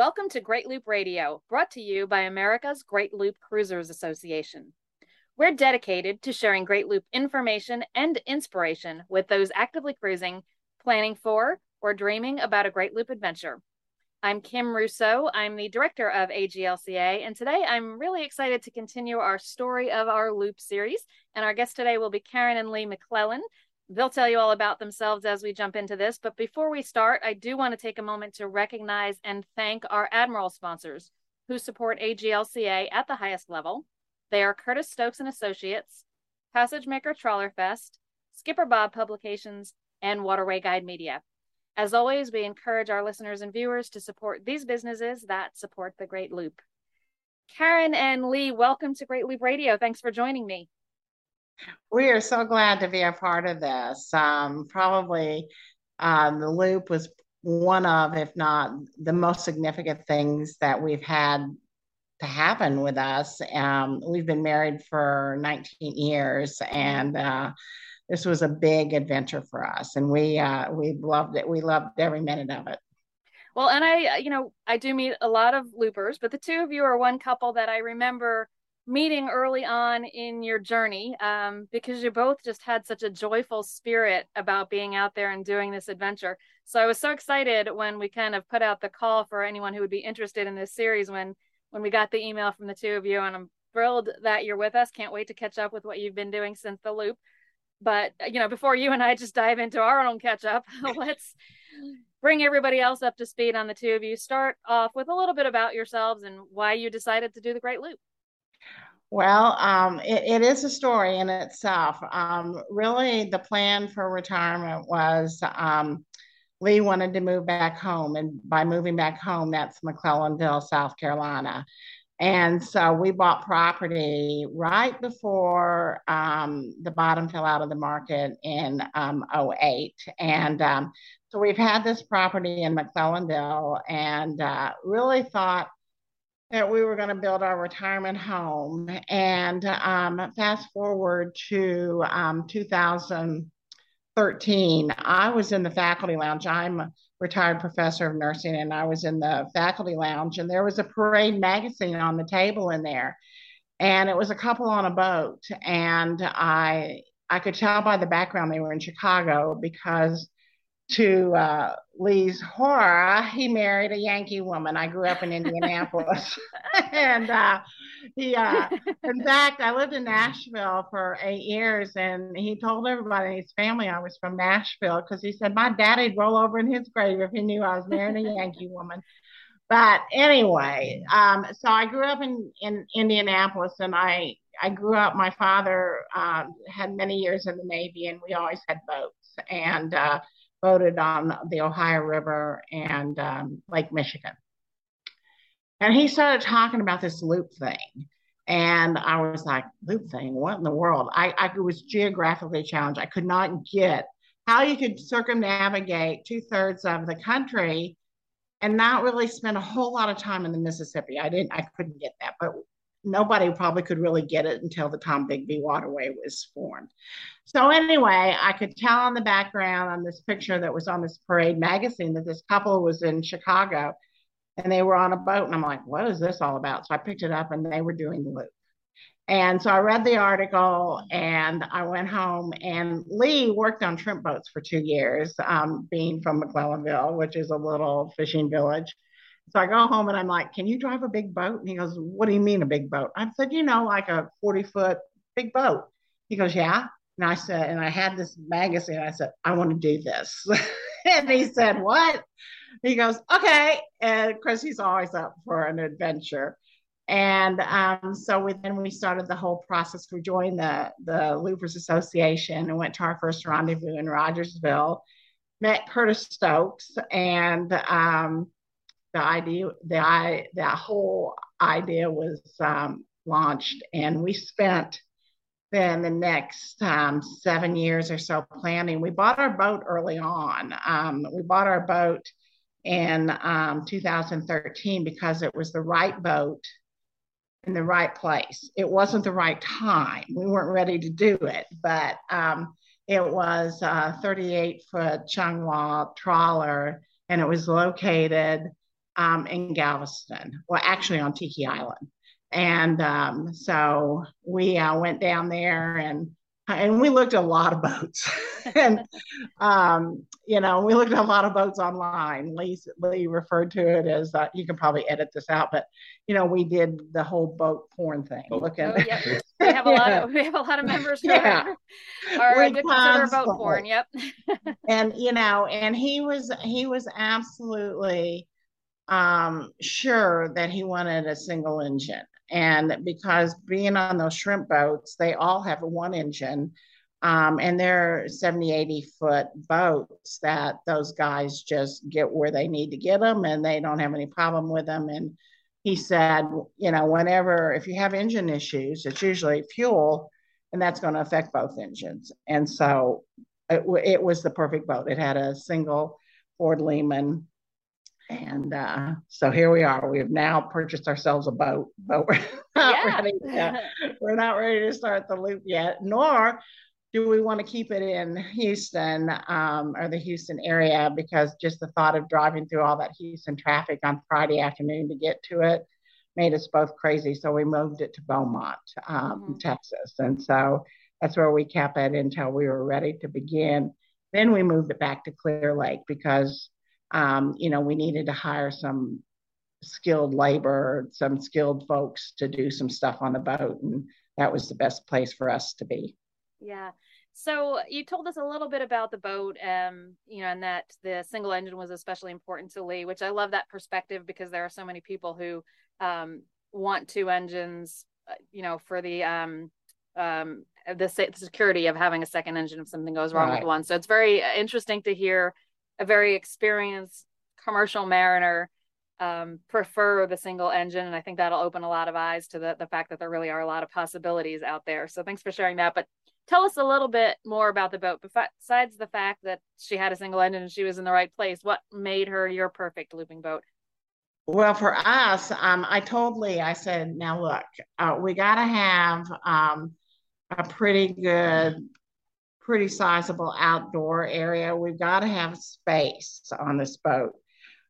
Welcome to Great Loop Radio, brought to you by America's Great Loop Cruisers Association. We're dedicated to sharing Great Loop information and inspiration with those actively cruising, planning for, or dreaming about a Great Loop adventure. I'm Kim Russo. I'm the director of AGLCA, and today I'm really excited to continue our story of our Loop series. And our guest today will be Karen and Lee McClellan, They'll tell you all about themselves as we jump into this. But before we start, I do want to take a moment to recognize and thank our Admiral sponsors who support AGLCA at the highest level. They are Curtis Stokes and Associates, Passage Maker Trawler Fest, Skipper Bob Publications, and Waterway Guide Media. As always, we encourage our listeners and viewers to support these businesses that support the Great Loop. Karen and Lee, welcome to Great Loop Radio. Thanks for joining me. We are so glad to be a part of this. Um, probably um, the loop was one of, if not the most significant things that we've had to happen with us. Um, we've been married for 19 years, and uh, this was a big adventure for us, and we uh, we loved it. We loved every minute of it. Well, and I, you know, I do meet a lot of loopers, but the two of you are one couple that I remember meeting early on in your journey um, because you both just had such a joyful spirit about being out there and doing this adventure. So I was so excited when we kind of put out the call for anyone who would be interested in this series when when we got the email from the two of you and I'm thrilled that you're with us. Can't wait to catch up with what you've been doing since the loop. But you know, before you and I just dive into our own catch up, let's bring everybody else up to speed on the two of you. Start off with a little bit about yourselves and why you decided to do the Great Loop. Well, um, it, it is a story in itself. Um, really, the plan for retirement was um, Lee wanted to move back home, and by moving back home, that's McClellanville, South Carolina. And so we bought property right before um, the bottom fell out of the market in um, 08. And um, so we've had this property in McClellanville and uh, really thought that we were going to build our retirement home. And um, fast forward to um, 2013, I was in the faculty lounge. I'm a retired professor of nursing, and I was in the faculty lounge, and there was a parade magazine on the table in there. And it was a couple on a boat. And I I could tell by the background they were in Chicago because to uh, Lee's horror, he married a Yankee woman. I grew up in Indianapolis, and uh, he, uh, in fact, I lived in Nashville for eight years, and he told everybody in his family I was from Nashville because he said my daddy'd roll over in his grave if he knew I was marrying a Yankee woman. But anyway, um, so I grew up in in Indianapolis, and I I grew up. My father um, had many years in the Navy, and we always had boats, and uh, boated on the Ohio River and um, Lake Michigan. And he started talking about this loop thing. And I was like, loop thing, what in the world? I, I was geographically challenged. I could not get how you could circumnavigate two thirds of the country and not really spend a whole lot of time in the Mississippi. I didn't, I couldn't get that. But nobody probably could really get it until the Tombigbee Waterway was formed. So anyway, I could tell on the background on this picture that was on this parade magazine that this couple was in Chicago and they were on a boat. And I'm like, what is this all about? So I picked it up and they were doing the loop. And so I read the article and I went home and Lee worked on shrimp boats for two years, um, being from McClellanville, which is a little fishing village. So I go home and I'm like, can you drive a big boat? And he goes, what do you mean a big boat? I said, you know, like a 40 foot big boat. He goes, yeah. And I said, and I had this magazine. I said, I want to do this. and he said, what? He goes, okay. And of course, he's always up for an adventure. And um, so we, then we started the whole process. We joined the, the Loopers Association and went to our first rendezvous in Rogersville, met Curtis Stokes, and um, the idea, the I, that whole idea was um, launched, and we spent then the next um, seven years or so planning. We bought our boat early on. Um, we bought our boat in um, 2013 because it was the right boat in the right place. It wasn't the right time. We weren't ready to do it, but um, it was a 38 foot Chung Hwa trawler and it was located um, in Galveston. Well, actually on Tiki Island. And um, so we uh, went down there and and we looked at a lot of boats and um, you know we looked at a lot of boats online lee, lee referred to it as uh, you can probably edit this out but you know we did the whole boat porn thing oh. at oh, yep. we have a lot of we have a lot of members yeah. are addicted to their boat porn yep and you know and he was he was absolutely um, sure that he wanted a single engine and because being on those shrimp boats, they all have one engine. Um, and they're 70, 80 foot boats that those guys just get where they need to get them and they don't have any problem with them. And he said, you know, whenever, if you have engine issues, it's usually fuel and that's going to affect both engines. And so it, it was the perfect boat. It had a single Ford Lehman and uh, so here we are. We have now purchased ourselves a boat, but we're not yeah. ready. To, we're not ready to start the loop yet. Nor do we want to keep it in Houston um, or the Houston area because just the thought of driving through all that Houston traffic on Friday afternoon to get to it made us both crazy. So we moved it to Beaumont, um, mm-hmm. Texas, and so that's where we kept it until we were ready to begin. Then we moved it back to Clear Lake because um, you know, we needed to hire some skilled labor, some skilled folks to do some stuff on the boat. And that was the best place for us to be. Yeah. So you told us a little bit about the boat, um, you know, and that the single engine was especially important to Lee, which I love that perspective because there are so many people who um, want two engines, uh, you know, for the um, um, the security of having a second engine if something goes wrong right. with one. So it's very interesting to hear a very experienced commercial mariner um, prefer the single engine. And I think that'll open a lot of eyes to the, the fact that there really are a lot of possibilities out there. So thanks for sharing that. But tell us a little bit more about the boat. Besides the fact that she had a single engine and she was in the right place, what made her your perfect looping boat? Well, for us, um, I told Lee, I said, now look, uh, we got to have um, a pretty good pretty sizable outdoor area. We've got to have space on this boat.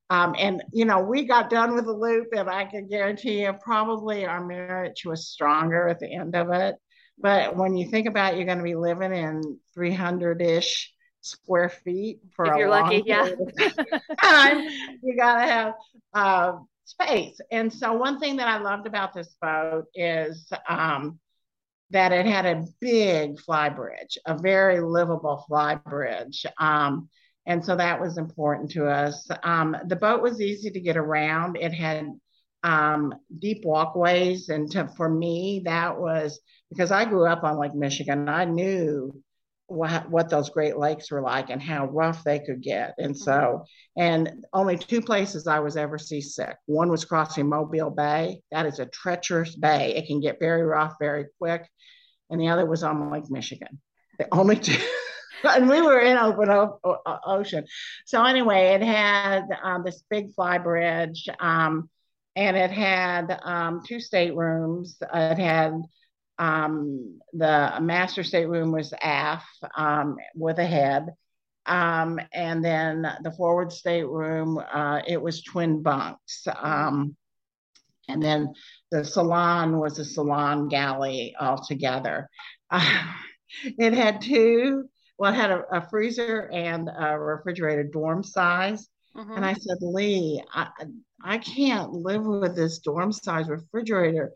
Um, and, you know, we got done with the loop, and I can guarantee you probably our marriage was stronger at the end of it. But when you think about it, you're going to be living in 300 ish square feet for if a you're long lucky, yeah. time, you got to have uh, space. And so, one thing that I loved about this boat is um, that it had a big fly bridge, a very livable fly bridge. Um, and so that was important to us. Um, the boat was easy to get around. It had um, deep walkways. And to, for me, that was because I grew up on Lake Michigan. I knew what, what those Great Lakes were like and how rough they could get. And so, and only two places I was ever seasick. One was crossing Mobile Bay. That is a treacherous bay. It can get very rough very quick and the other was on Lake Michigan. The only two. and we were in open o- o- ocean. So anyway, it had um, this big fly bridge, um, and it had um, two staterooms. It had um, the master stateroom was aft um, with a head, um, and then the forward stateroom uh, it was twin bunks. and then the salon was a salon galley altogether. Uh, it had two, well, it had a, a, freezer and a refrigerator dorm size. Mm-hmm. And I said, Lee, I, I can't live with this dorm size refrigerator.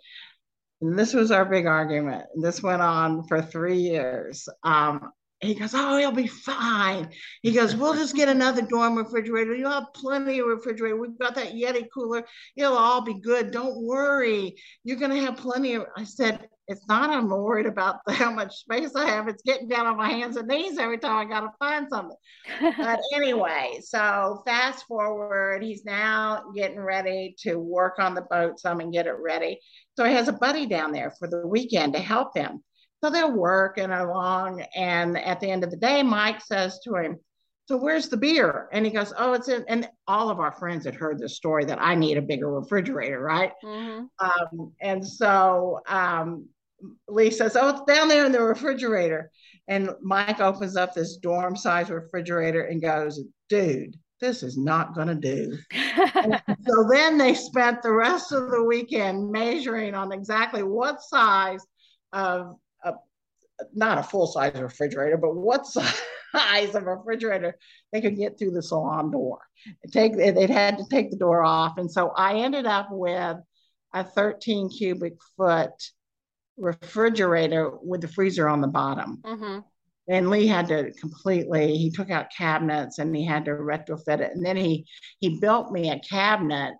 This was our big argument. This went on for three years. Um, he goes, Oh, he'll be fine. He goes, We'll just get another dorm refrigerator. You'll have plenty of refrigerator. We've got that Yeti cooler. It'll all be good. Don't worry. You're going to have plenty of. I said, It's not, I'm worried about the, how much space I have. It's getting down on my hands and knees every time I got to find something. but anyway, so fast forward, he's now getting ready to work on the boat some and get it ready. So he has a buddy down there for the weekend to help him. So they're working along. And at the end of the day, Mike says to him, So where's the beer? And he goes, Oh, it's in. And all of our friends had heard the story that I need a bigger refrigerator, right? Mm-hmm. Um, and so um, Lee says, Oh, it's down there in the refrigerator. And Mike opens up this dorm size refrigerator and goes, Dude, this is not going to do. so then they spent the rest of the weekend measuring on exactly what size of not a full size refrigerator, but what size of refrigerator they could get through the salon door. Take it they'd had to take the door off, and so I ended up with a 13 cubic foot refrigerator with the freezer on the bottom. Mm-hmm and Lee had to completely he took out cabinets and he had to retrofit it and then he he built me a cabinet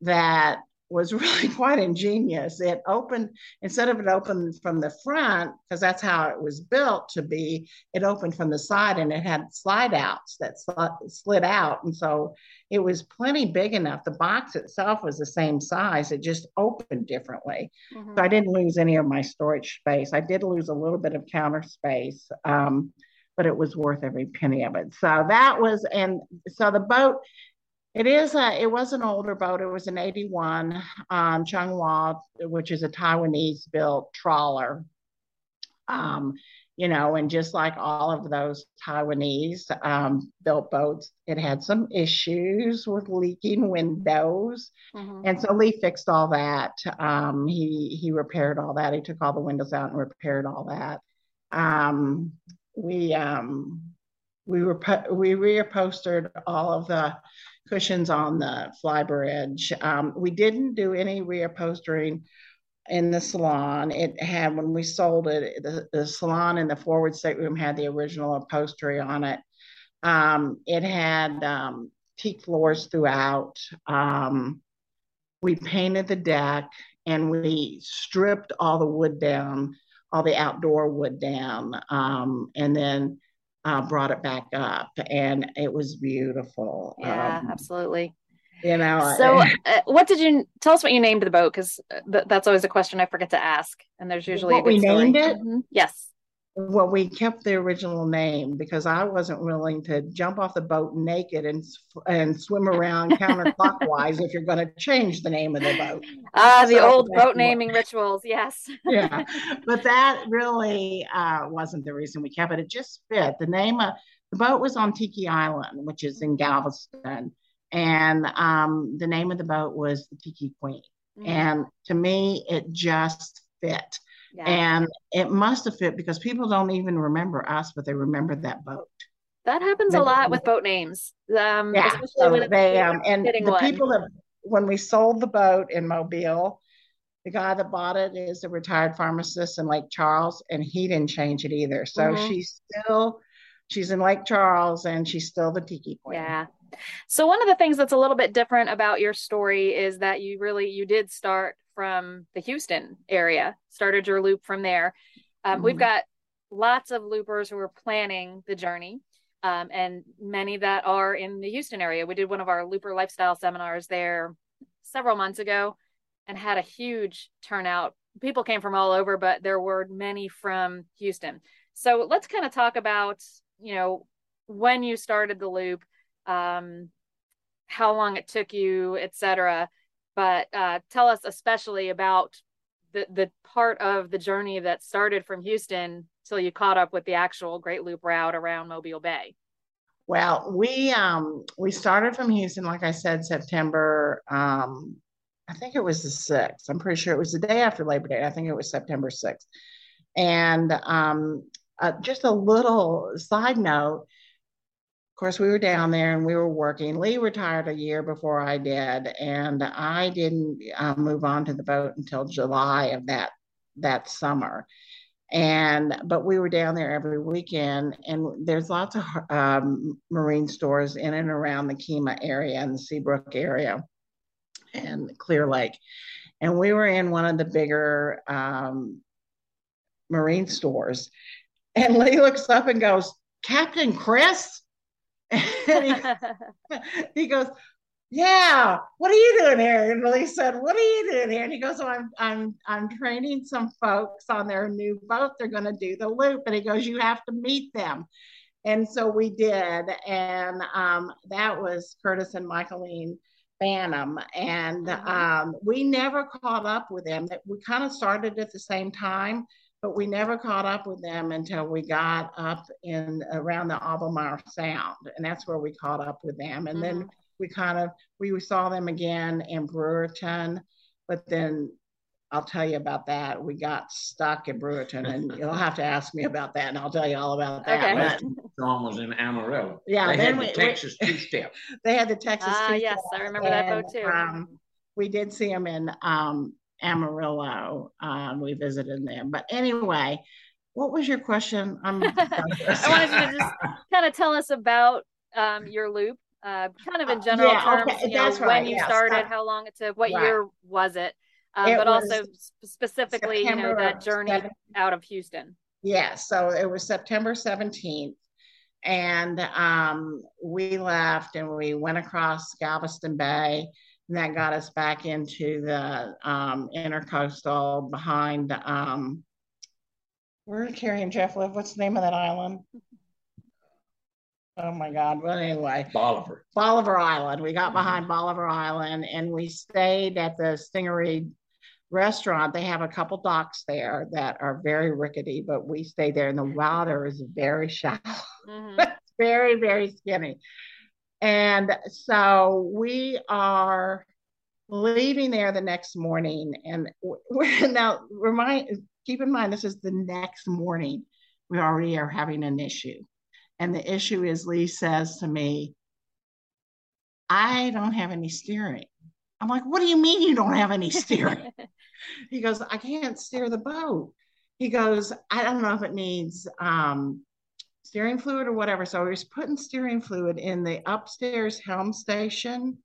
that was really quite ingenious. It opened instead of it opened from the front because that's how it was built to be. It opened from the side and it had slide outs that sl- slid out, and so it was plenty big enough. The box itself was the same size. It just opened differently. Mm-hmm. So I didn't lose any of my storage space. I did lose a little bit of counter space. Um, but it was worth every penny of it. So that was, and so the boat it is a, it was an older boat. It was an 81 um, Chung Hwa, which is a Taiwanese built trawler. Um, you know, and just like all of those Taiwanese um, built boats, it had some issues with leaking windows. Mm-hmm. And so Lee fixed all that. Um, he he repaired all that. He took all the windows out and repaired all that. Um, we um, we were we reupholstered all of the cushions on the flybridge. Um, we didn't do any reupholstering in the salon. It had when we sold it, the, the salon in the forward stateroom had the original upholstery on it. Um, it had um, teak floors throughout. Um, we painted the deck and we stripped all the wood down, all the outdoor wood down, um, and then uh, brought it back up, and it was beautiful. Yeah, um, absolutely. You know. So, uh, what did you tell us? What you named the boat? Because uh, th- that's always a question I forget to ask, and there's usually what we story. named it. Mm-hmm. Yes. Well, we kept the original name because I wasn't willing to jump off the boat naked and and swim around counterclockwise if you're going to change the name of the boat. Ah, uh, the so old boat naming rituals, yes. yeah, but that really uh, wasn't the reason we kept it. It just fit. The name of the boat was on Tiki Island, which is in Galveston, and um, the name of the boat was the Tiki Queen. Mm-hmm. And to me, it just fit yeah. And it must have fit because people don't even remember us, but they remember that boat. That happens they, a lot with boat names. Um, yeah, so they um, and the one. people that when we sold the boat in Mobile, the guy that bought it is a retired pharmacist in Lake Charles, and he didn't change it either. So mm-hmm. she's still she's in Lake Charles, and she's still the tiki queen. Yeah. So one of the things that's a little bit different about your story is that you really you did start from the Houston area, started your loop from there. Um, mm-hmm. We've got lots of loopers who are planning the journey. Um, and many that are in the Houston area. We did one of our looper lifestyle seminars there several months ago and had a huge turnout. People came from all over, but there were many from Houston. So let's kind of talk about, you know, when you started the loop, um, how long it took you, et cetera but uh, tell us especially about the the part of the journey that started from Houston till you caught up with the actual Great Loop route around Mobile Bay. Well, we um, we started from Houston, like I said, September. Um, I think it was the sixth. I'm pretty sure it was the day after Labor Day. I think it was September sixth. And um, uh, just a little side note course, we were down there and we were working. Lee retired a year before I did, and I didn't uh, move on to the boat until July of that that summer. And but we were down there every weekend, and there's lots of um, marine stores in and around the Kemah area and the Seabrook area, and Clear Lake. And we were in one of the bigger um, marine stores, and Lee looks up and goes, "Captain Chris." He, he, goes, yeah, what are you doing here? And Lee said, what are you doing here? And he goes, oh, I'm, I'm, I'm training some folks on their new boat. They're going to do the loop. And he goes, you have to meet them. And so we did. And um, that was Curtis and Michaeline Phantom. And mm-hmm. um, we never caught up with them. We kind of started at the same time, but we never caught up with them until we got up in around the Albemarle Sound, and that's where we caught up with them. And mm-hmm. then we kind of we saw them again in Brewerton, but then I'll tell you about that. We got stuck in Brewerton, and you'll have to ask me about that, and I'll tell you all about that. Okay. Storm was in Amarillo. Yeah, they had we, the Texas two step. They had the Texas. Ah, uh, yes, I remember and, that boat too. Um, we did see them in um, Amarillo. Um, we visited them, but anyway, what was your question? I'm. I wanted you to just kind of tell us about um, your loop, uh, kind of in general yeah, terms. Okay. You know, right. when you yes. started, how long it took, what right. year was it? Um, it but also specifically, September you know, that journey 17th. out of Houston. Yeah, so it was September 17th. And um, we left and we went across Galveston Bay, and that got us back into the um, intercoastal behind um, where did Carrie and Jeff live? What's the name of that island? Oh my God. Well, anyway, Bolivar. Bolivar Island. We got mm-hmm. behind Bolivar Island and we stayed at the Stingaree restaurant. They have a couple docks there that are very rickety, but we stayed there and the water is very shallow. Mm-hmm. very, very skinny. And so we are leaving there the next morning. And we're now remind keep in mind this is the next morning. We already are having an issue. And the issue is Lee says to me, I don't have any steering. I'm like, what do you mean you don't have any steering? he goes, I can't steer the boat. He goes, I don't know if it needs um, steering fluid or whatever. So he was putting steering fluid in the upstairs helm station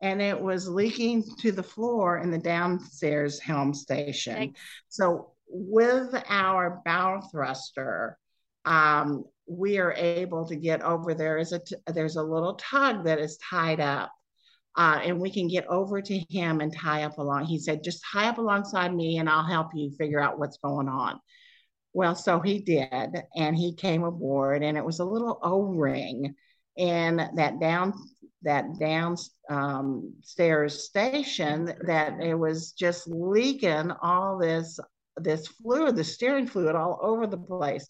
and it was leaking to the floor in the downstairs helm station. So with our bow thruster, um, we are able to get over there is a t- there's a little tug that is tied up uh, and we can get over to him and tie up along. He said, just tie up alongside me and I'll help you figure out what's going on. Well, so he did, and he came aboard, and it was a little O-ring in that down that downstairs um, station that it was just leaking all this this fluid, the steering fluid, all over the place.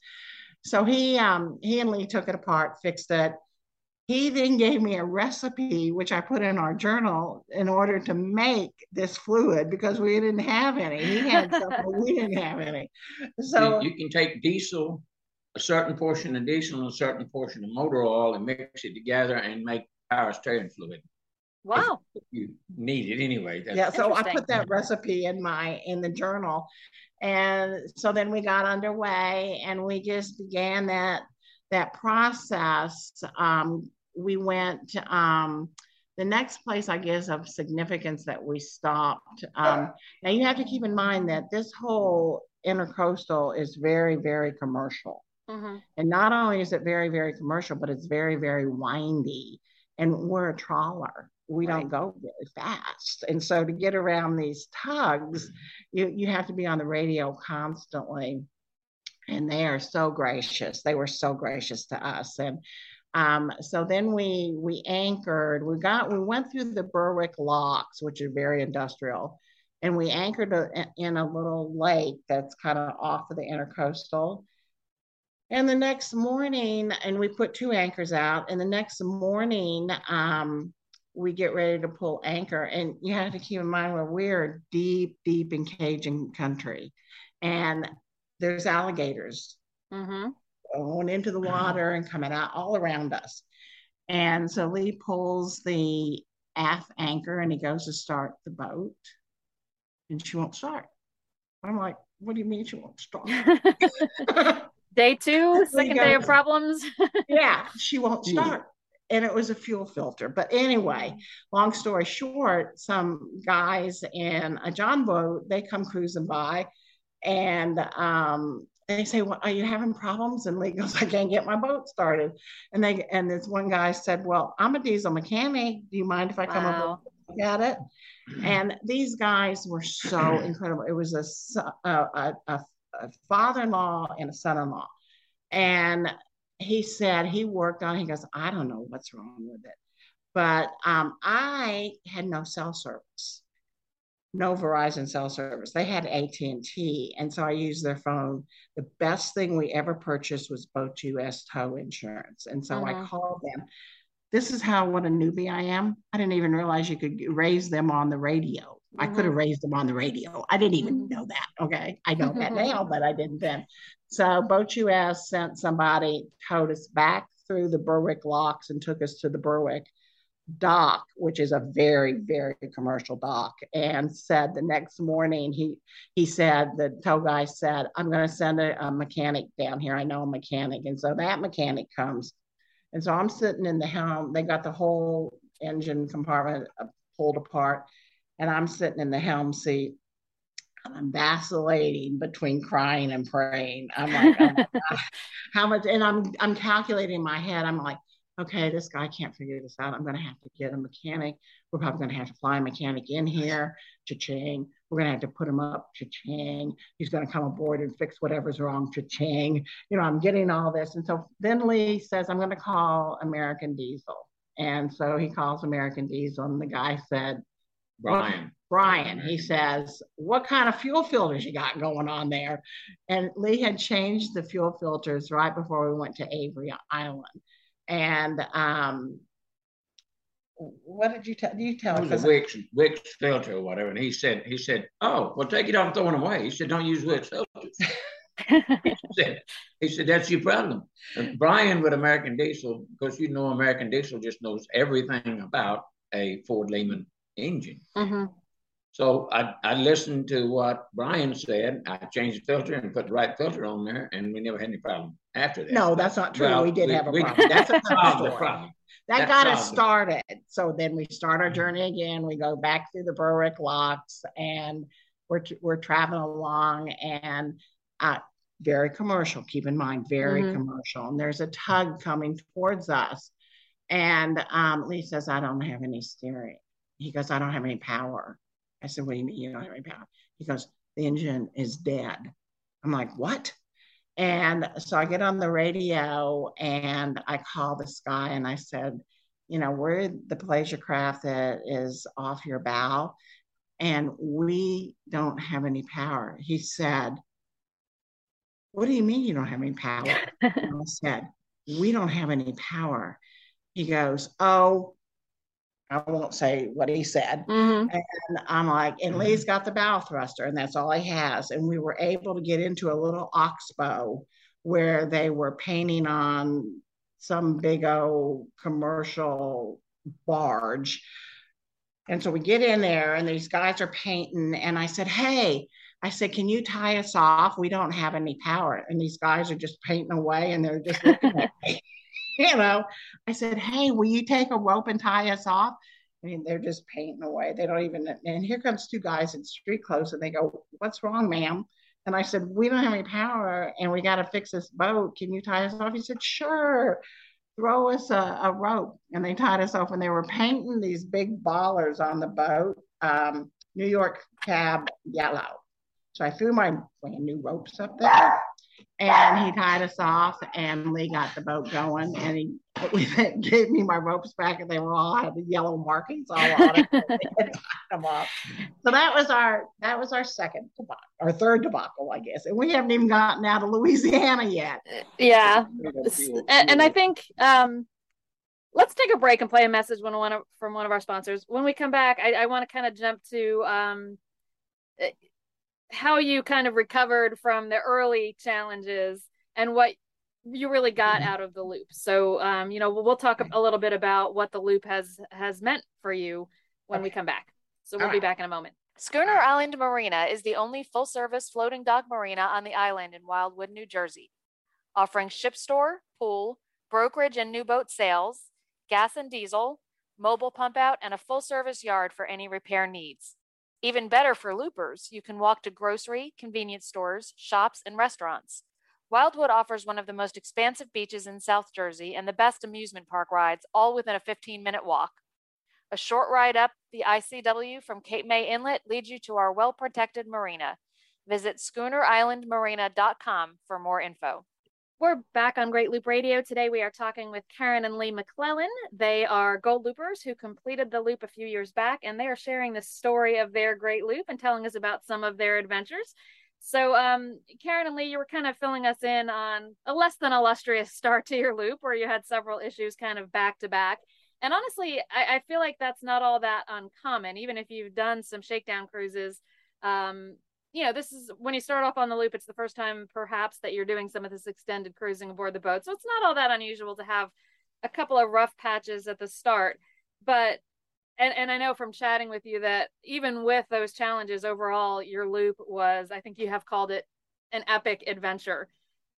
So he um, he and Lee took it apart, fixed it, he then gave me a recipe, which I put in our journal in order to make this fluid because we didn't have any. He had some, but we didn't have any. So you, you, can take diesel, a certain portion of diesel and a certain portion of motor oil and mix it together and make power steering fluid. Wow. If you need it anyway. That's yeah, so I put that recipe in my in the journal. And so then we got underway and we just began that that process, um, we went um, the next place, I guess, of significance that we stopped. Um, now you have to keep in mind that this whole intercoastal is very, very commercial. Mm-hmm. And not only is it very, very commercial, but it's very, very windy. And we're a trawler. We right. don't go very fast. And so to get around these tugs, you, you have to be on the radio constantly and they are so gracious. They were so gracious to us. And um, so then we we anchored. We got we went through the Berwick locks, which are very industrial, and we anchored a, in a little lake that's kind of off of the intercoastal. And the next morning, and we put two anchors out. And the next morning, um, we get ready to pull anchor. And you have to keep in mind where we're deep, deep in Cajun country. And there's alligators mm-hmm. going into the water and coming out all around us. And so Lee pulls the aft anchor and he goes to start the boat, and she won't start. I'm like, what do you mean she won't start? day two, second day of problems. yeah, she won't start. And it was a fuel filter. But anyway, long story short, some guys in a John boat, they come cruising by and um, they say, well, "Are you having problems?" And Lee goes, "I can't get my boat started." And they and this one guy said, "Well, I'm a diesel mechanic. Do you mind if I come wow. up at it?" And these guys were so incredible. It was a a, a, a father-in-law and a son-in-law, and he said he worked on. It. He goes, "I don't know what's wrong with it." But um, I had no cell service. No Verizon cell service. They had AT&T, and so I used their phone. The best thing we ever purchased was Boat US tow insurance, and so mm-hmm. I called them. This is how what a newbie I am. I didn't even realize you could raise them on the radio. Mm-hmm. I could have raised them on the radio. I didn't even mm-hmm. know that. Okay, I know that now, but I didn't then. So Boat US sent somebody, towed us back through the Berwick locks and took us to the Berwick dock, which is a very, very commercial dock, and said the next morning he he said the tow guy said, I'm gonna send a, a mechanic down here. I know a mechanic. And so that mechanic comes. And so I'm sitting in the helm. They got the whole engine compartment uh, pulled apart, and I'm sitting in the helm seat. I'm vacillating between crying and praying. I'm like, oh how much? And I'm I'm calculating in my head. I'm like, okay, this guy can't figure this out. I'm going to have to get a mechanic. We're probably going to have to fly a mechanic in here, cha-ching. We're going to have to put him up, cha-ching. He's going to come aboard and fix whatever's wrong, cha-ching. You know, I'm getting all this. And so then Lee says, I'm going to call American Diesel. And so he calls American Diesel, and the guy said, Brian. Brian, he says, What kind of fuel filters you got going on there? And Lee had changed the fuel filters right before we went to Avery Island and um, what did you tell? You tell it was a Wix Wix filter or whatever, and he said he said, "Oh, well, take it off, throw it away." He said, "Don't use Wix filters." he, said, he said, "That's your problem." And Brian with American Diesel, because you know American Diesel just knows everything about a Ford Lehman engine. Mm-hmm. So I, I listened to what Brian said. I changed the filter and put the right filter on there, and we never had any problem after that. No, that's not true. Well, we did we, have a problem. We, that's a problem. That got us started. So then we start our journey again. We go back through the Berwick locks, and we're we're traveling along, and uh, very commercial. Keep in mind, very mm-hmm. commercial. And there's a tug coming towards us, and um, Lee says, "I don't have any steering." He goes, "I don't have any power." I said, What do you mean you don't have any power? He goes, The engine is dead. I'm like, What? And so I get on the radio and I call this guy and I said, You know, we're the pleasure craft that is off your bow and we don't have any power. He said, What do you mean you don't have any power? I said, We don't have any power. He goes, Oh, I won't say what he said. Mm-hmm. And I'm like, and Lee's got the bow thruster, and that's all he has. And we were able to get into a little oxbow where they were painting on some big old commercial barge. And so we get in there, and these guys are painting. And I said, Hey, I said, Can you tie us off? We don't have any power. And these guys are just painting away, and they're just looking at me. you know, I said, Hey, will you take a rope and tie us off? I mean, they're just painting away. They don't even, and here comes two guys in street clothes and they go, What's wrong, ma'am? And I said, We don't have any power and we got to fix this boat. Can you tie us off? He said, Sure. Throw us a, a rope. And they tied us off and they were painting these big ballers on the boat, um, New York cab yellow. So I threw my brand new ropes up there and he tied us off and Lee got the boat going and he gave me my ropes back and they were all had the yellow markings all on it. So that was our that was our second debacle, our third debacle, I guess. And we haven't even gotten out of Louisiana yet. Yeah. And, and I think um let's take a break and play a message one, one from one of our sponsors. When we come back, I, I want to kind of jump to um how you kind of recovered from the early challenges and what you really got mm-hmm. out of the loop. So, um, you know, we'll, we'll, talk a little bit about what the loop has has meant for you when okay. we come back. So we'll All be back in a moment. Schooner Island Marina is the only full-service floating dock marina on the island in Wildwood, New Jersey, offering ship store, pool, brokerage and new boat sales, gas and diesel, mobile pump out, and a full-service yard for any repair needs. Even better for loopers, you can walk to grocery, convenience stores, shops, and restaurants. Wildwood offers one of the most expansive beaches in South Jersey and the best amusement park rides, all within a 15 minute walk. A short ride up the ICW from Cape May Inlet leads you to our well protected marina. Visit schoonerislandmarina.com for more info. We're back on Great Loop Radio. Today we are talking with Karen and Lee McClellan. They are gold loopers who completed the loop a few years back, and they are sharing the story of their Great Loop and telling us about some of their adventures. So, um, Karen and Lee, you were kind of filling us in on a less than illustrious start to your loop where you had several issues kind of back to back. And honestly, I, I feel like that's not all that uncommon, even if you've done some shakedown cruises. Um, you know, this is when you start off on the loop, it's the first time perhaps that you're doing some of this extended cruising aboard the boat. So it's not all that unusual to have a couple of rough patches at the start. But and and I know from chatting with you that even with those challenges overall, your loop was, I think you have called it an epic adventure.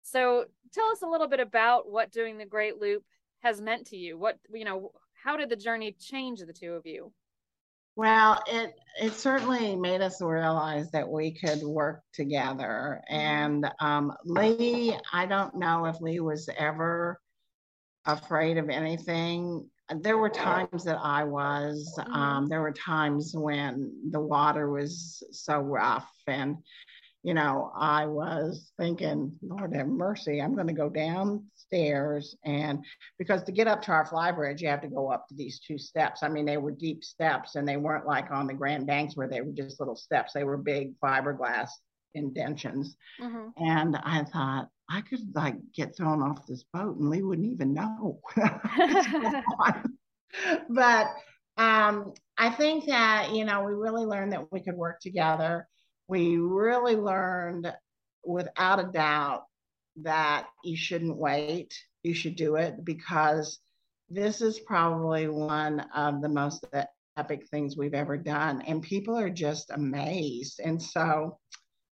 So tell us a little bit about what doing the Great Loop has meant to you. What you know, how did the journey change the two of you? Well, it it certainly made us realize that we could work together. Mm-hmm. And um, Lee, I don't know if Lee was ever afraid of anything. There were times that I was. Mm-hmm. Um, there were times when the water was so rough, and you know, I was thinking, Lord have mercy, I'm going to go downstairs. And because to get up to our fly bridge, you have to go up to these two steps. I mean, they were deep steps and they weren't like on the Grand Banks where they were just little steps, they were big fiberglass indentions. Mm-hmm. And I thought, I could like get thrown off this boat and Lee wouldn't even know. but um, I think that, you know, we really learned that we could work together we really learned without a doubt that you shouldn't wait. You should do it because this is probably one of the most epic things we've ever done. And people are just amazed. And so,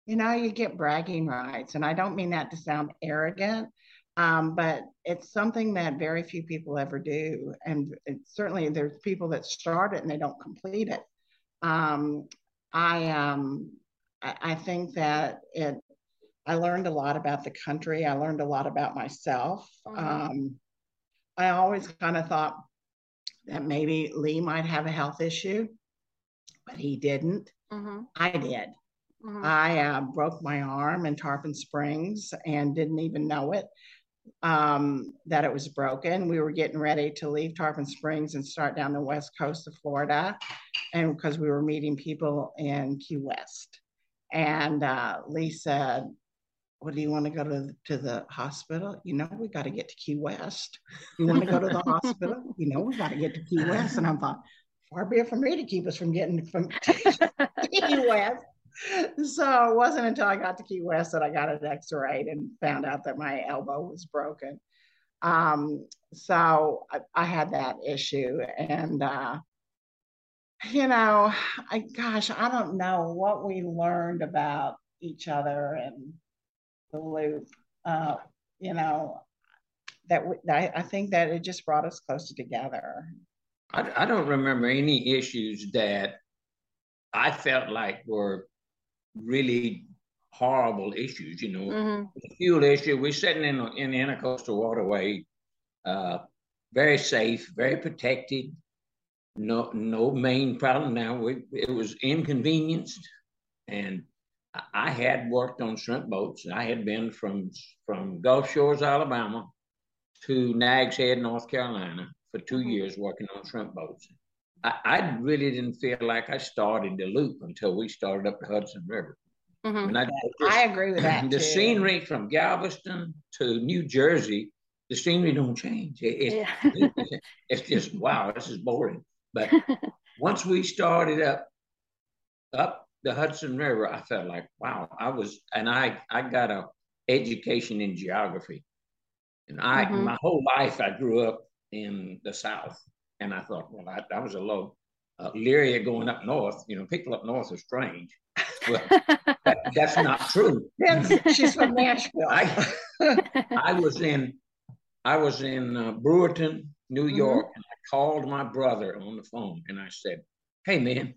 you know, you get bragging rights. And I don't mean that to sound arrogant, um, but it's something that very few people ever do. And certainly there's people that start it and they don't complete it. Um, I um, I, think that it, I learned a lot about the country. I learned a lot about myself. Mm-hmm. Um, I always kind of thought that maybe Lee might have a health issue, but he didn't. Mm-hmm. I did. Mm-hmm. I uh, broke my arm in Tarpon Springs and didn't even know it um, that it was broken. We were getting ready to leave Tarpon Springs and start down the west coast of Florida, and because we were meeting people in Key West. And uh, Lee said, What do you want to go to, to the hospital? You know, we got to get to Key West. You want to go to the hospital? You know, we got to get to Key West. And I'm thought, far be it from me to keep us from getting from Key West. So it wasn't until I got to Key West that I got an x-ray and found out that my elbow was broken. Um, so I, I, had that issue and uh, you know, I gosh, I don't know what we learned about each other and the loop. Uh, you know, that we, I, I think that it just brought us closer together. I, I don't remember any issues that I felt like were really horrible issues. You know, mm-hmm. the fuel issue. We're sitting in in the intercoastal waterway, uh, very safe, very protected no no main problem. Now we, it was inconvenienced, and I had worked on shrimp boats. I had been from from Gulf Shores, Alabama, to Nags Head, North Carolina, for 2 mm-hmm. years working on shrimp boats. I, I, really didn't feel like I started the loop until we started up the Hudson River. Mm-hmm. I, I, agree with that. The too. scenery from Galveston to New Jersey, the scenery don't change. It, yeah. it, it's just wow, this is boring. But once we started up up the Hudson River, I felt like, wow, I was, and I I got a education in geography, and I mm-hmm. my whole life I grew up in the South, and I thought, well, I, I was a little uh, leery going up north. You know, people up north are strange. Well, that, that's not true. She's from Nashville. I, I was in I was in uh, Brewerton, New mm-hmm. York, mm-hmm. and I called my brother on the phone and I said, Hey, man,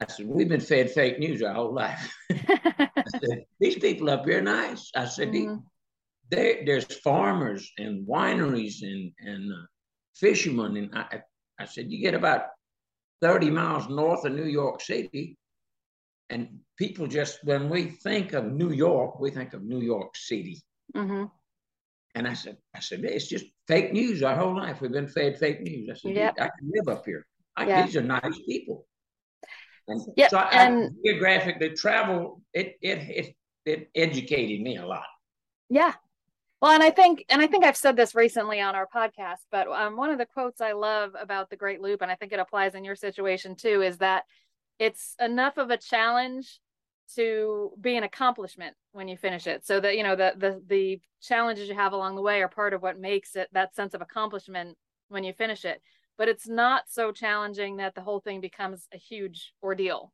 I said, We've been fed fake news our whole life. I said, These people up here are nice. I said, mm-hmm. There's farmers and wineries and, and uh, fishermen. And I, I said, You get about 30 miles north of New York City, and people just, when we think of New York, we think of New York City. Mm-hmm. And I said, I said, it's just fake news our whole life. We've been fed fake news. I said, yep. I can live up here. I, yeah. These are nice people. And yep. so I, and I, geographically travel, it, it it it educated me a lot. Yeah. Well, and I think, and I think I've said this recently on our podcast, but um, one of the quotes I love about the Great Loop, and I think it applies in your situation too, is that it's enough of a challenge to be an accomplishment when you finish it. So that you know the the the challenges you have along the way are part of what makes it that sense of accomplishment when you finish it. But it's not so challenging that the whole thing becomes a huge ordeal.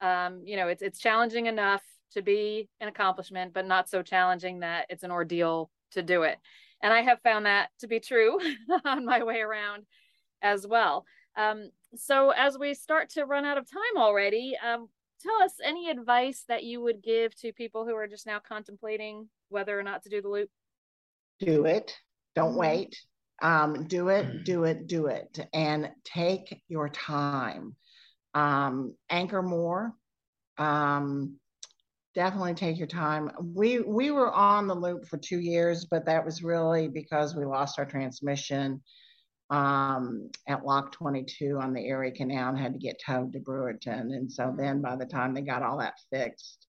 Um, you know it's it's challenging enough to be an accomplishment but not so challenging that it's an ordeal to do it. And i have found that to be true on my way around as well. Um, so as we start to run out of time already um, tell us any advice that you would give to people who are just now contemplating whether or not to do the loop. Do it. Don't mm-hmm. wait. Um, do it, do it, do it, and take your time. Um, anchor more. Um, definitely take your time. We we were on the loop for two years, but that was really because we lost our transmission um, at Lock 22 on the Erie Canal and had to get towed to Brewerton. And so then by the time they got all that fixed,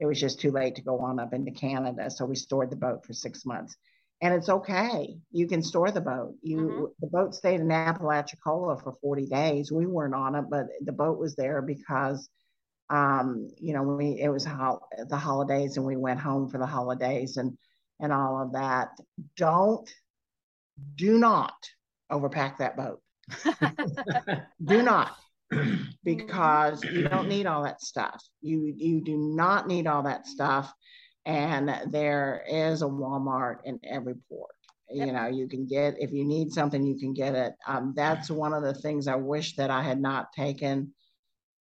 it was just too late to go on up into Canada. So we stored the boat for six months. And it's okay. You can store the boat. You mm-hmm. the boat stayed in Apalachicola for 40 days. We weren't on it, but the boat was there because um, you know, we it was ho- the holidays and we went home for the holidays and and all of that. Don't do not overpack that boat. do not because you don't need all that stuff. You you do not need all that stuff. And there is a Walmart in every port. You know, you can get if you need something, you can get it. Um, that's one of the things I wish that I had not taken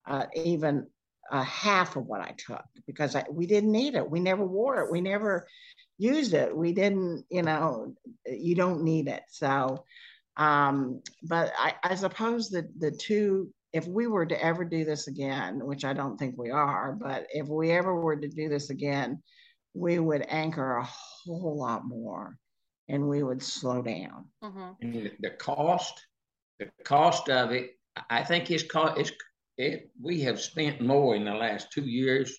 uh, even a half of what I took because I, we didn't need it. We never wore it. We never used it. We didn't, you know, you don't need it. So um, but I, I suppose that the two, if we were to ever do this again, which I don't think we are, but if we ever were to do this again, we would anchor a whole lot more and we would slow down. Mm-hmm. And the cost, the cost of it, I think it's cost. It's it. We have spent more in the last two years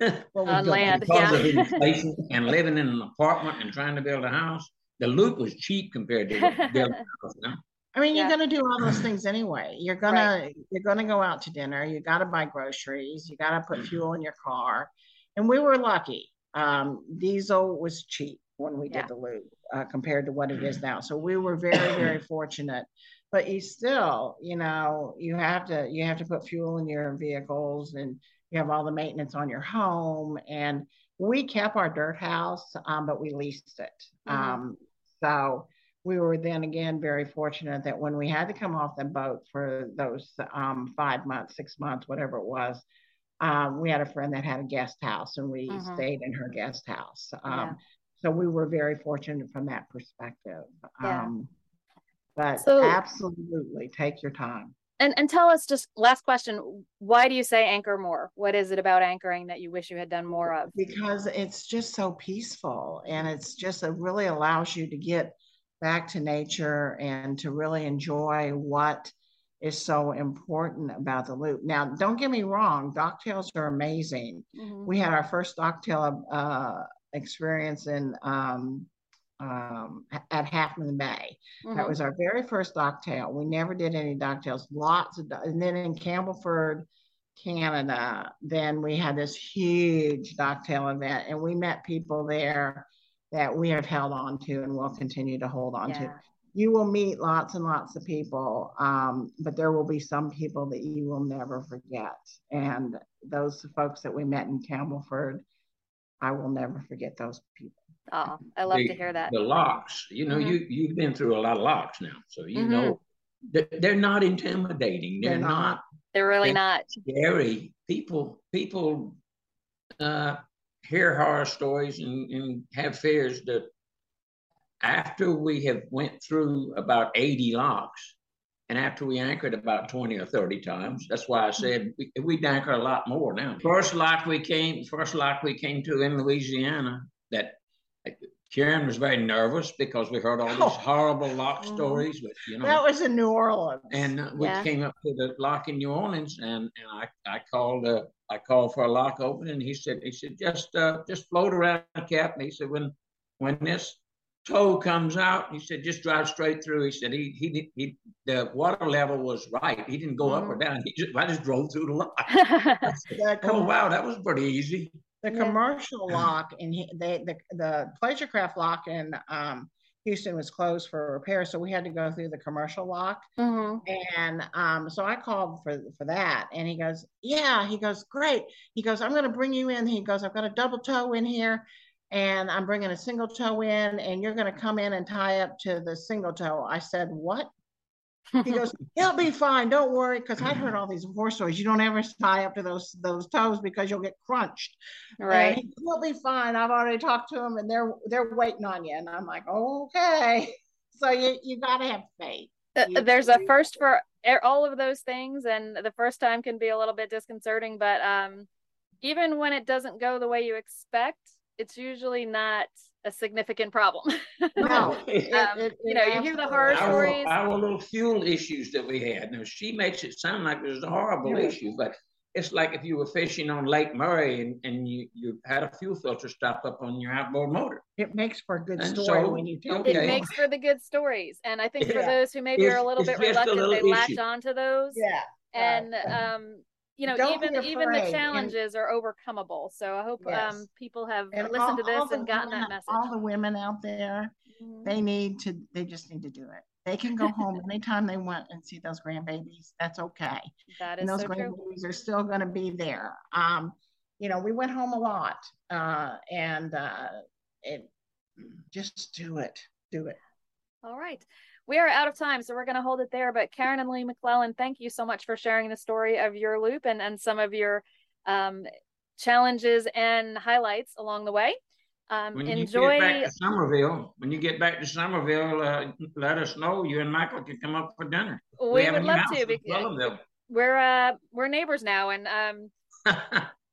on land because yeah. of inflation and living in an apartment and trying to build a house the loop was cheap compared to the I mean, you're gonna do all those things anyway. You're gonna you're gonna go out to dinner. You got to buy groceries. You got to put fuel in your car. And we were lucky. Um, diesel was cheap when we yeah. did the loop uh, compared to what it is now. So we were very very fortunate. But you still, you know, you have to you have to put fuel in your vehicles, and you have all the maintenance on your home. And we kept our dirt house, um, but we leased it. Mm-hmm. Um, so we were then again very fortunate that when we had to come off the boat for those um, five months, six months, whatever it was, um, we had a friend that had a guest house and we mm-hmm. stayed in her guest house. Um, yeah. So we were very fortunate from that perspective. Yeah. Um, but so, absolutely take your time. And, and tell us just last question why do you say anchor more? What is it about anchoring that you wish you had done more of? Because it's just so peaceful and it's just it really allows you to get back to nature and to really enjoy what is so important about the loop. Now don't get me wrong docktails are amazing. Mm-hmm. we had our first docktail uh, experience in um, um, at Half Moon Bay. Mm-hmm. That was our very first docktail. We never did any docktails, lots of, and then in Campbellford, Canada, then we had this huge docktail event, and we met people there that we have held on to and will continue to hold on yeah. to. You will meet lots and lots of people, um, but there will be some people that you will never forget. And those folks that we met in Campbellford, I will never forget those people. Oh, I love the, to hear that. The locks, you know, mm-hmm. you you've been through a lot of locks now, so you mm-hmm. know they're not intimidating. They're, they're not, not. They're really they're not scary. People people uh, hear horror stories and, and have fears that after we have went through about 80 locks and after we anchored about 20 or 30 times that's why i said we, we'd anchor a lot more now first lock we came first lock we came to in louisiana that Karen was very nervous because we heard all these Oh. horrible lock Mhm. stories, which you know. That was in New Orleans. and uh, we Yeah. came up to the lock in New Orleans, and, and I, I called uh, I called for a lock open, and he said he said just uh, just float around, Captain. He said when when this tow comes out, he said just drive straight through. He said he he he the water level was right. He didn't go up or down. He just I just drove through the lock. Said, oh wow, that was pretty easy. The Yeah. commercial lock and they, the, the pleasure craft lock in, um, Houston was closed for repair, so we had to go through the commercial lock. Mhm. And um, so I called for for that, and he goes, "Yeah." He goes, "Great." He goes, "I'm going to bring you in." He goes, "I've got a double tow in here, and I'm bringing a single tow in, and you're going to come in and tie up to the single tow." I said, "What?" He goes, he'll be fine. Don't worry." Because I'd heard all these horror stories. You don't ever tie up to those those tows because you'll get crunched. Right. he, He'll be fine. I've already talked to him, and they're they're waiting on you. And I'm like, okay. So you you gotta have faith. Uh, you- there's a first for all of those things and the first time can be a little bit disconcerting but um even when it doesn't go the way you expect it's usually not a significant problem No, Um, it- it- you know, you hear the absolutely- horror Our, stories. our little fuel issues that we had. Now she makes it sound like it was a horrible Yeah. issue, but it's like if you were fishing on Lake Murray and, and you, you had a fuel filter stop up on your outboard motor. It makes for a good And story so, when you tell okay. it makes for the good stories and i think for those who maybe are a little bit just a reluctant they little latch issue. onto those Yeah. and right. um you know Don't even even the afraid, and- challenges are overcomable so i hope Yes. um people have And listened all- to this and gotten women- that message All the women out there, Mhm. they need to. They just need to do it. They can go home anytime they want and see those grandbabies. That's okay. that and those so true grandbabies are still going to be there. Um, you know, we went home a lot, uh, and uh, it just do it, do it. All right. We are out of time, so we're going to hold it there. But Karen and Lee McClellan, thank you so much for sharing the story of your loop and, and some of your um, challenges and highlights along the way. Um, When enjoy. you get back to Somerville, when you get back to Somerville, uh, let us know. You and Michael can come up for dinner. we a would love to. Because we're uh, we're neighbors now, and um,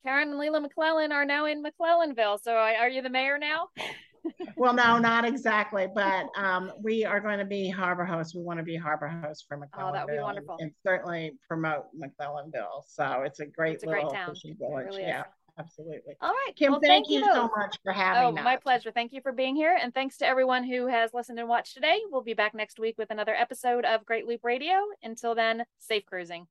Karen and Leela McClellan are now in McClellanville. So I, are you the mayor now? Well, no, not exactly, but um, we are going to be harbor hosts. We want to be harbor hosts for McClellanville. Oh, that would be and- wonderful. And certainly promote McClellanville. So it's a great It's a great little town. fishing village. really is. yeah, absolutely. All right. Kim, well, thank, thank you so much for Oh, having us. my pleasure. Thank you for being here. And thanks to everyone who has listened and watched today. We'll be back next week with another episode of Great Loop Radio. Until then, safe cruising.